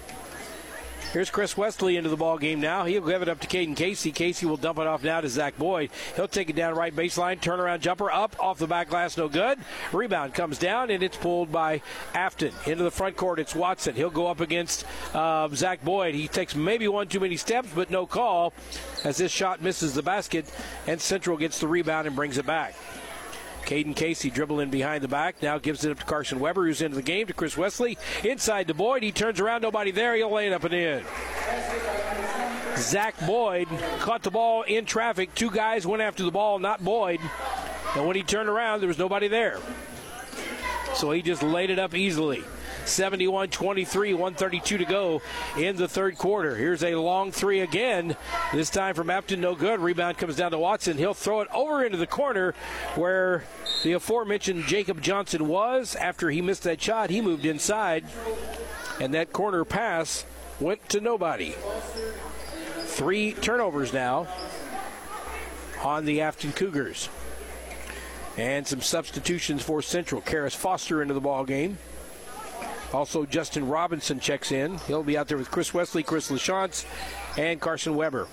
Speaker 1: Here's Chris Wesley into the ball game now. He'll give it up to Caden Casey. Casey will dump it off now to Zach Boyd. He'll take it down right baseline, turnaround jumper up off the back glass, no good. Rebound comes down and it's pulled by Affton into the front court. It's Watson. He'll go up against uh, Zach Boyd. He takes maybe one too many steps, but no call as this shot misses the basket and Central gets the rebound and brings it back. Caden Casey dribbling behind the back. Now gives it up to Carson Weber, who's into the game, to Chris Wesley. Inside to Boyd. He turns around, nobody there. He'll lay it up and in. Zach Boyd caught the ball in traffic. Two guys went after the ball, not Boyd. And when he turned around, there was nobody there. So he just laid it up easily. 71 23, 132 to go in the third quarter. Here's a long three again, this time from Affton, no good. Rebound comes down to Watson. He'll throw it over into the corner where the aforementioned Jacob Johnson was. After he missed that shot, he moved inside, and that corner pass went to nobody. Three turnovers now on the Affton Cougars. And some substitutions for Central. Karis Foster into the ball game. Also, Justin Robinson checks in. He'll be out there with Chris Wesley, Chris LaChance, and Carson Weber.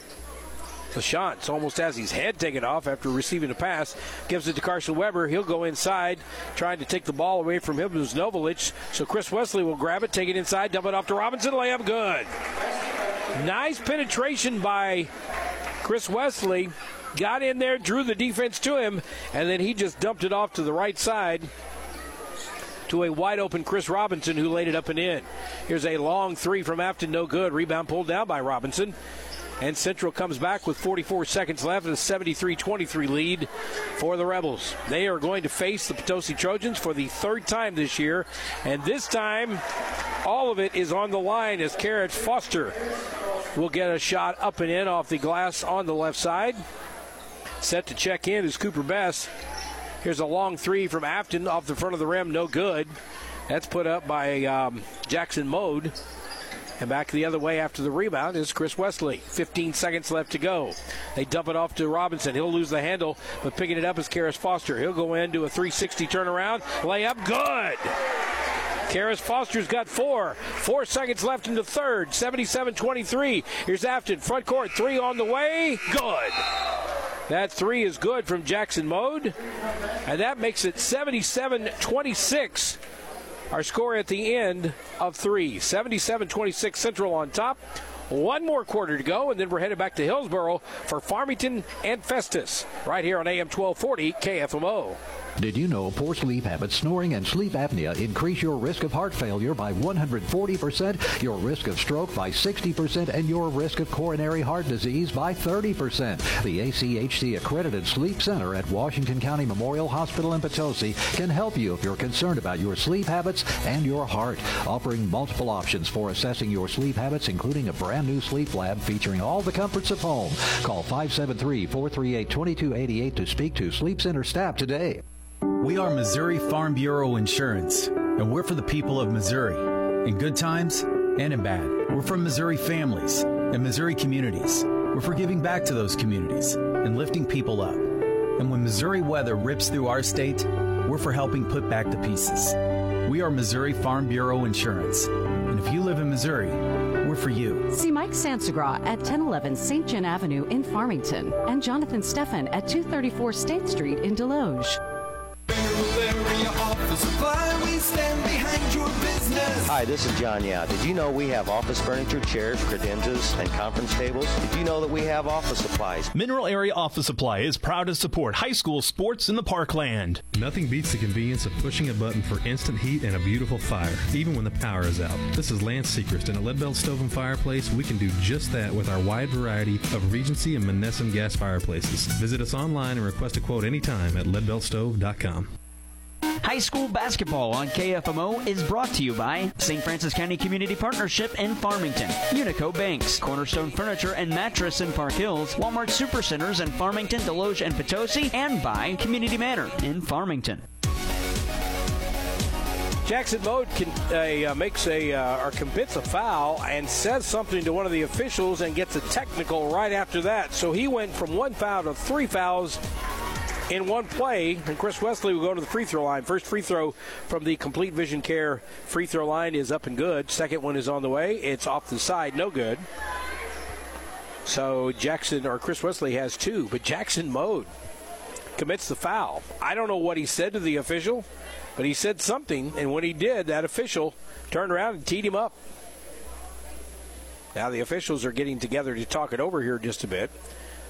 Speaker 1: LaChance almost has his head taken off after receiving a pass. Gives it to Carson Weber. He'll go inside, trying to take the ball away from him. It was Novelich. So Chris Wesley will grab it, take it inside, dump it off to Robinson. Layup good. Nice penetration by Chris Wesley. Got in there, drew the defense to him, and then he just dumped it off to the right side to a wide open Chris Robinson who laid it up and in. Here's a long three from Affton, no good. Rebound pulled down by Robinson. And Central comes back with 44 seconds left and a 73 23 lead for the Rebels. They are going to face the Potosi Trojans for the third time this year. And this time, all of it is on the line as Karis Foster will get a shot up and in off the glass on the left side. Set to check in is Cooper Best. Here's a long three from Affton off the front of the rim, no good. That's put up by um, Jackson Mode. And back the other way after the rebound is Chris Wesley. 15 seconds left to go. They dump it off to Robinson. He'll lose the handle, but picking it up is Karis Foster. He'll go in, do a 360 turnaround, layup, good. Karis Foster's got four. Four seconds left in the third. 77 23. Here's Affton. Front court. Three on the way. Good. That three is good from Jackson Mode. And that makes it 77 26. Our score at the end of three 77 26 Central on top. One more quarter to go, and then we're headed back to Hillsboro for Farmington and Festus, right here on AM 1240 KFMO.
Speaker 8: Did you know poor sleep habits, snoring, and sleep apnea increase your risk of heart failure by 140%, your risk of stroke by 60%, and your risk of coronary heart disease by 30%? The ACHC accredited sleep center at Washington County Memorial Hospital in Potosi can help you if you're concerned about your sleep habits and your heart, offering multiple options for assessing your sleep habits, including a brand new sleep lab featuring all the comforts of home. Call 573-438-2288 to speak to Sleep Center staff today.
Speaker 15: We are Missouri Farm Bureau Insurance, and we're for the people of Missouri, in good times and in bad. We're for Missouri families and Missouri communities. We're for giving back to those communities and lifting people up. And when Missouri weather rips through our state, we're for helping put back the pieces. We are Missouri Farm Bureau Insurance, and if you live in Missouri, we're for you.
Speaker 16: See Mike Sansagra at 1011 St. John Avenue in Farmington and Jonathan Steffen at 234 State Street in Desloge.
Speaker 17: Hi, this is John Yao. Did you know we have office furniture, chairs, credenzas, and conference tables? Did you know that we have office supplies?
Speaker 18: Mineral Area Office Supply is proud to support high school sports in the parkland.
Speaker 19: Nothing beats the convenience of pushing a button for instant heat and a beautiful fire, even when the power is out. This is Lance Sechrist, and at Leadbelt Stove and Fireplace, we can do just that with our wide variety of Regency and Monessen gas fireplaces. Visit us online and request a quote anytime at leadbeltstove.com.
Speaker 3: High school basketball on KFMO is brought to you by St. Francis County Community Partnership in Farmington, Unico Banks, Cornerstone Furniture and Mattress in Park Hills, Walmart Supercenters in Farmington, Desloge, and Potosi, and by Community Manor in Farmington.
Speaker 1: Jackson Mode can, uh, makes a uh, or commits a foul and says something to one of the officials and gets a technical right after that. So he went from one foul to three fouls in one play, and Chris Wesley will go to the free throw line. First free throw from the Complete Vision Care free throw line is up and good. Second one is on the way. It's off the side, no good. So Jackson or Chris Wesley has two, but Jackson Mode commits the foul. I don't know what he said to the official, but he said something, and when he did, that official turned around and teed him up. Now the officials are getting together to talk it over here just a bit.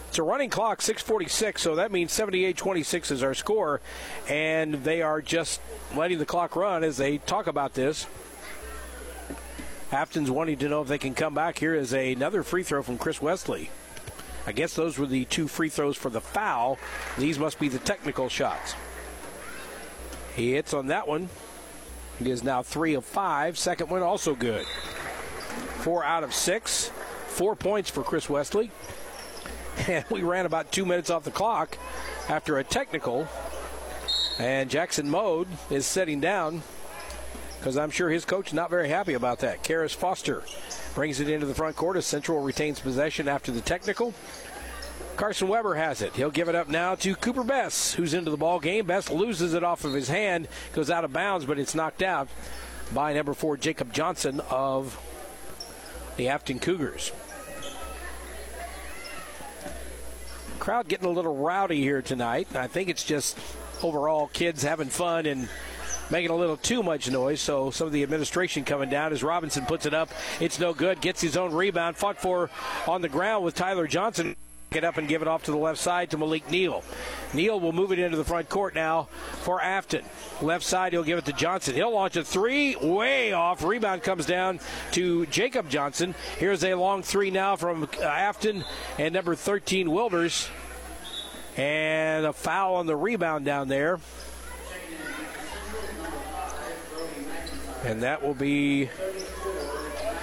Speaker 1: It's a running clock, 646, so that means 78 26 is our score. And they are just letting the clock run as they talk about this. Affton's wanting to know if they can come back. Here is a, another free throw from Chris Wesley. I guess those were the two free throws for the foul. These must be the technical shots. He hits on that one. He is now three of five. Second one also good. Four out of six. Four points for Chris Wesley. And we ran about two minutes off the clock after a technical. And Jackson Mode is sitting down because I'm sure his coach is not very happy about that. Karis Foster brings it into the front court as Central retains possession after the technical. Carson Weber has it. He'll give it up now to Cooper Bess, who's into the ball game. Bess loses it off of his hand, goes out of bounds, but it's knocked out by number four Jacob Johnson of the Affton Cougars. Crowd getting a little rowdy here tonight. I think it's just overall kids having fun and making a little too much noise. So some of the administration coming down as Robinson puts it up. It's no good. Gets his own rebound. Fought for on the ground with Tyler Johnson. Get up and give it off to the left side to Malik Neal. Neal will move it into the front court now for Affton. Left side, he'll give it to Johnson. He'll launch a three, way off. Rebound comes down to Jacob Johnson. Here's a long three now from Affton and number 13 Wilbers. And a foul on the rebound down there. And that will be.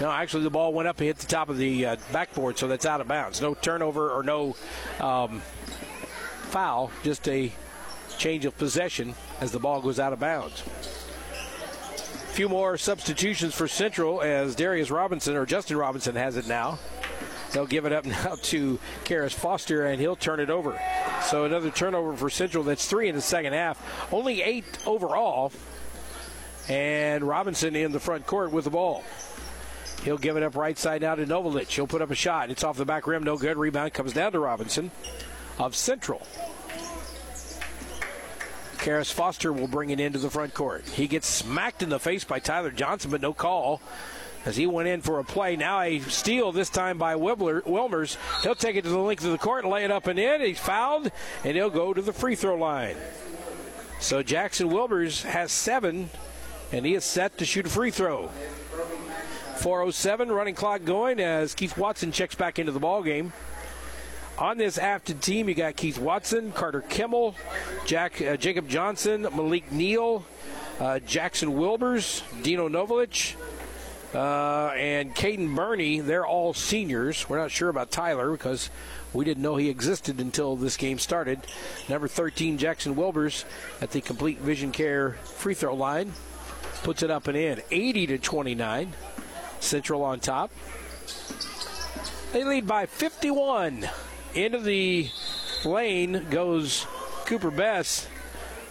Speaker 1: No, actually, the ball went up and hit the top of the uh, backboard, so that's out of bounds. No turnover or no um, foul, just a change of possession as the ball goes out of bounds. A few more substitutions for Central as Darius Robinson or Justin Robinson has it now. They'll give it up now to Karis Foster, and he'll turn it over. So another turnover for Central. That's three in the second half. Only eight overall. And Robinson in the front court with the ball. He'll give it up right side now to Novelich. He'll put up a shot. It's off the back rim. No good. Rebound comes down to Robinson of Central. Karis Foster will bring it into the front court. He gets smacked in the face by Tyler Johnson, but no call as he went in for a play. Now a steal this time by Wilbers. He'll take it to the length of the court and lay it up and in. He's fouled, and he'll go to the free throw line. So Jackson Wilbers has seven, and he is set to shoot a free throw. 407 running clock going as Keith Watson checks back into the ball game. On this Affton team, you got Keith Watson, Carter Kimmel, Jack, uh, Jacob Johnson, Malik Neal, uh, Jackson Wilbers, Dino Novelich, uh, and Caden Burney. They're all seniors. We're not sure about Tyler because we didn't know he existed until this game started. Number 13, Jackson Wilbers, at the Complete Vision Care free throw line, puts it up and in, 80 to 29. Central on top. They lead by 51. Into the lane goes Cooper Bess.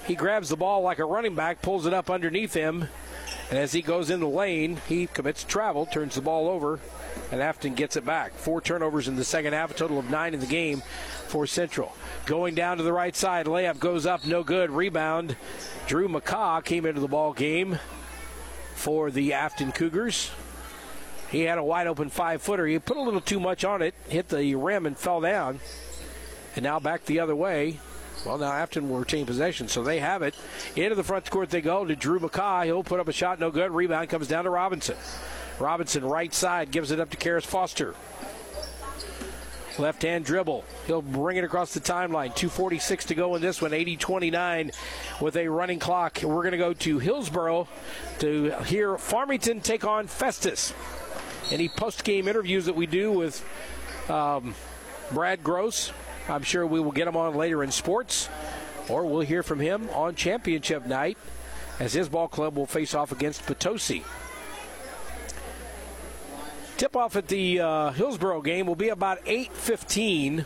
Speaker 1: He grabs the ball like a running back, pulls it up underneath him, and as he goes in the lane, he commits travel, turns the ball over, and Affton gets it back. Four turnovers in the second half, a total of nine in the game for Central. Going down to the right side, layup goes up, no good. Rebound. Drew McCaw came into the ball game for the Affton Cougars. He had a wide open five footer. He put a little too much on it, hit the rim, and fell down. And now back the other way. Well, now Affton will retain possession, so they have it. Into the front court they go to Drew McCaw. He'll put up a shot, no good. Rebound comes down to Robinson. Robinson, right side, gives it up to Karis Foster. Left hand dribble. He'll bring it across the timeline. 2.46 to go in this one. 80 29 with a running clock. We're going to go to Hillsboro to hear Farmington take on Festus. Any post game interviews that we do with um, Brad Gross, I'm sure we will get him on later in sports, or we'll hear from him on championship night as his ball club will face off against Potosi. Tip off at the uh, Hillsboro game will be about 8:15.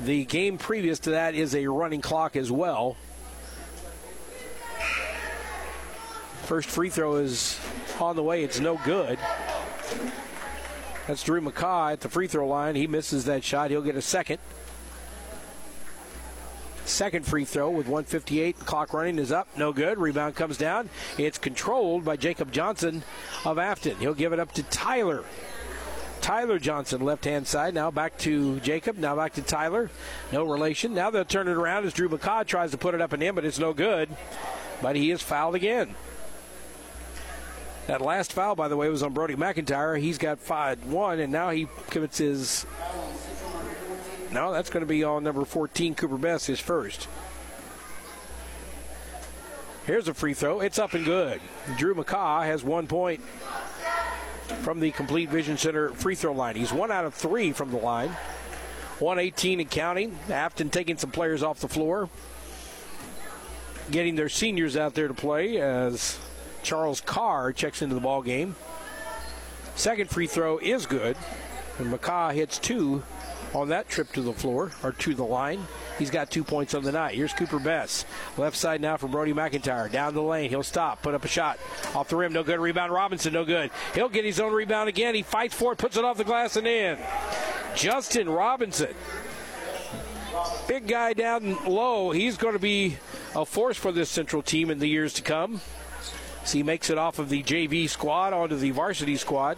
Speaker 1: The game previous to that is a running clock as well. First free throw is on the way. It's no good. That's Drew McCaw at the free throw line. He misses that shot. He'll get a second. Second free throw with 158. The clock running is up. No good. Rebound comes down. It's controlled by Jacob Johnson of Affton. He'll give it up to Tyler. Tyler Johnson, left hand side. Now back to Jacob. Now back to Tyler. No relation. Now they'll turn it around as Drew McCaw tries to put it up and in, but it's no good. But he is fouled again. That last foul, by the way, was on Brody McIntyre. He's got five one, and now he commits his. No, that's going to be on number 14, Cooper Bess, his first. Here's a free throw. It's up and good. Drew McCaw has one point from the Complete Vision Center free throw line. He's one out of three from the line. 118 and counting. Affton taking some players off the floor. Getting their seniors out there to play as Charles Carr checks into the ball game. Second free throw is good. And McCaw hits two on that trip to the floor or to the line. He's got two points on the night. Here's Cooper Bess. Left side now from Brody McIntyre. Down the lane. He'll stop. Put up a shot. Off the rim. No good. Rebound. Robinson. No good. He'll get his own rebound again. He fights for it. Puts it off the glass and in. Justin Robinson. Big guy down low. He's going to be a force for this Central team in the years to come. He makes it off of the JV squad onto the varsity squad.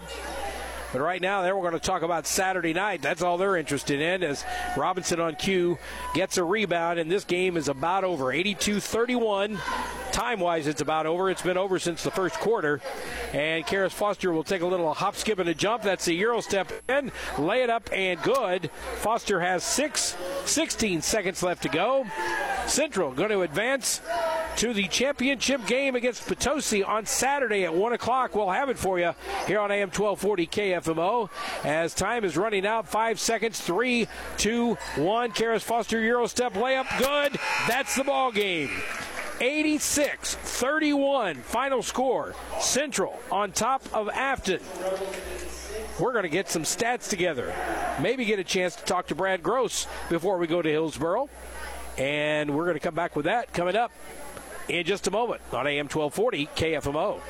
Speaker 1: But right now, there we're going to talk about Saturday night. That's all they're interested in as Robinson on cue gets a rebound, and this game is about over 82 31. Time wise, it's about over. It's been over since the first quarter. And Karis Foster will take a little hop, skip, and a jump. That's the Euro step in. Lay it up and good. Foster has six, 16 seconds left to go. Central going to advance to the championship game against Potosi on Saturday at 1 o'clock. We'll have it for you here on AM 1240 As time is running out, five seconds, three, two, one. Karis Foster Euro step layup, good. That's the ball game. 86 31 final score. Central on top of Affton. We're going to get some stats together. Maybe get a chance to talk to Brad Gross before we go to Hillsboro. And we're going to come back with that coming up in just a moment on AM 1240 KFMO.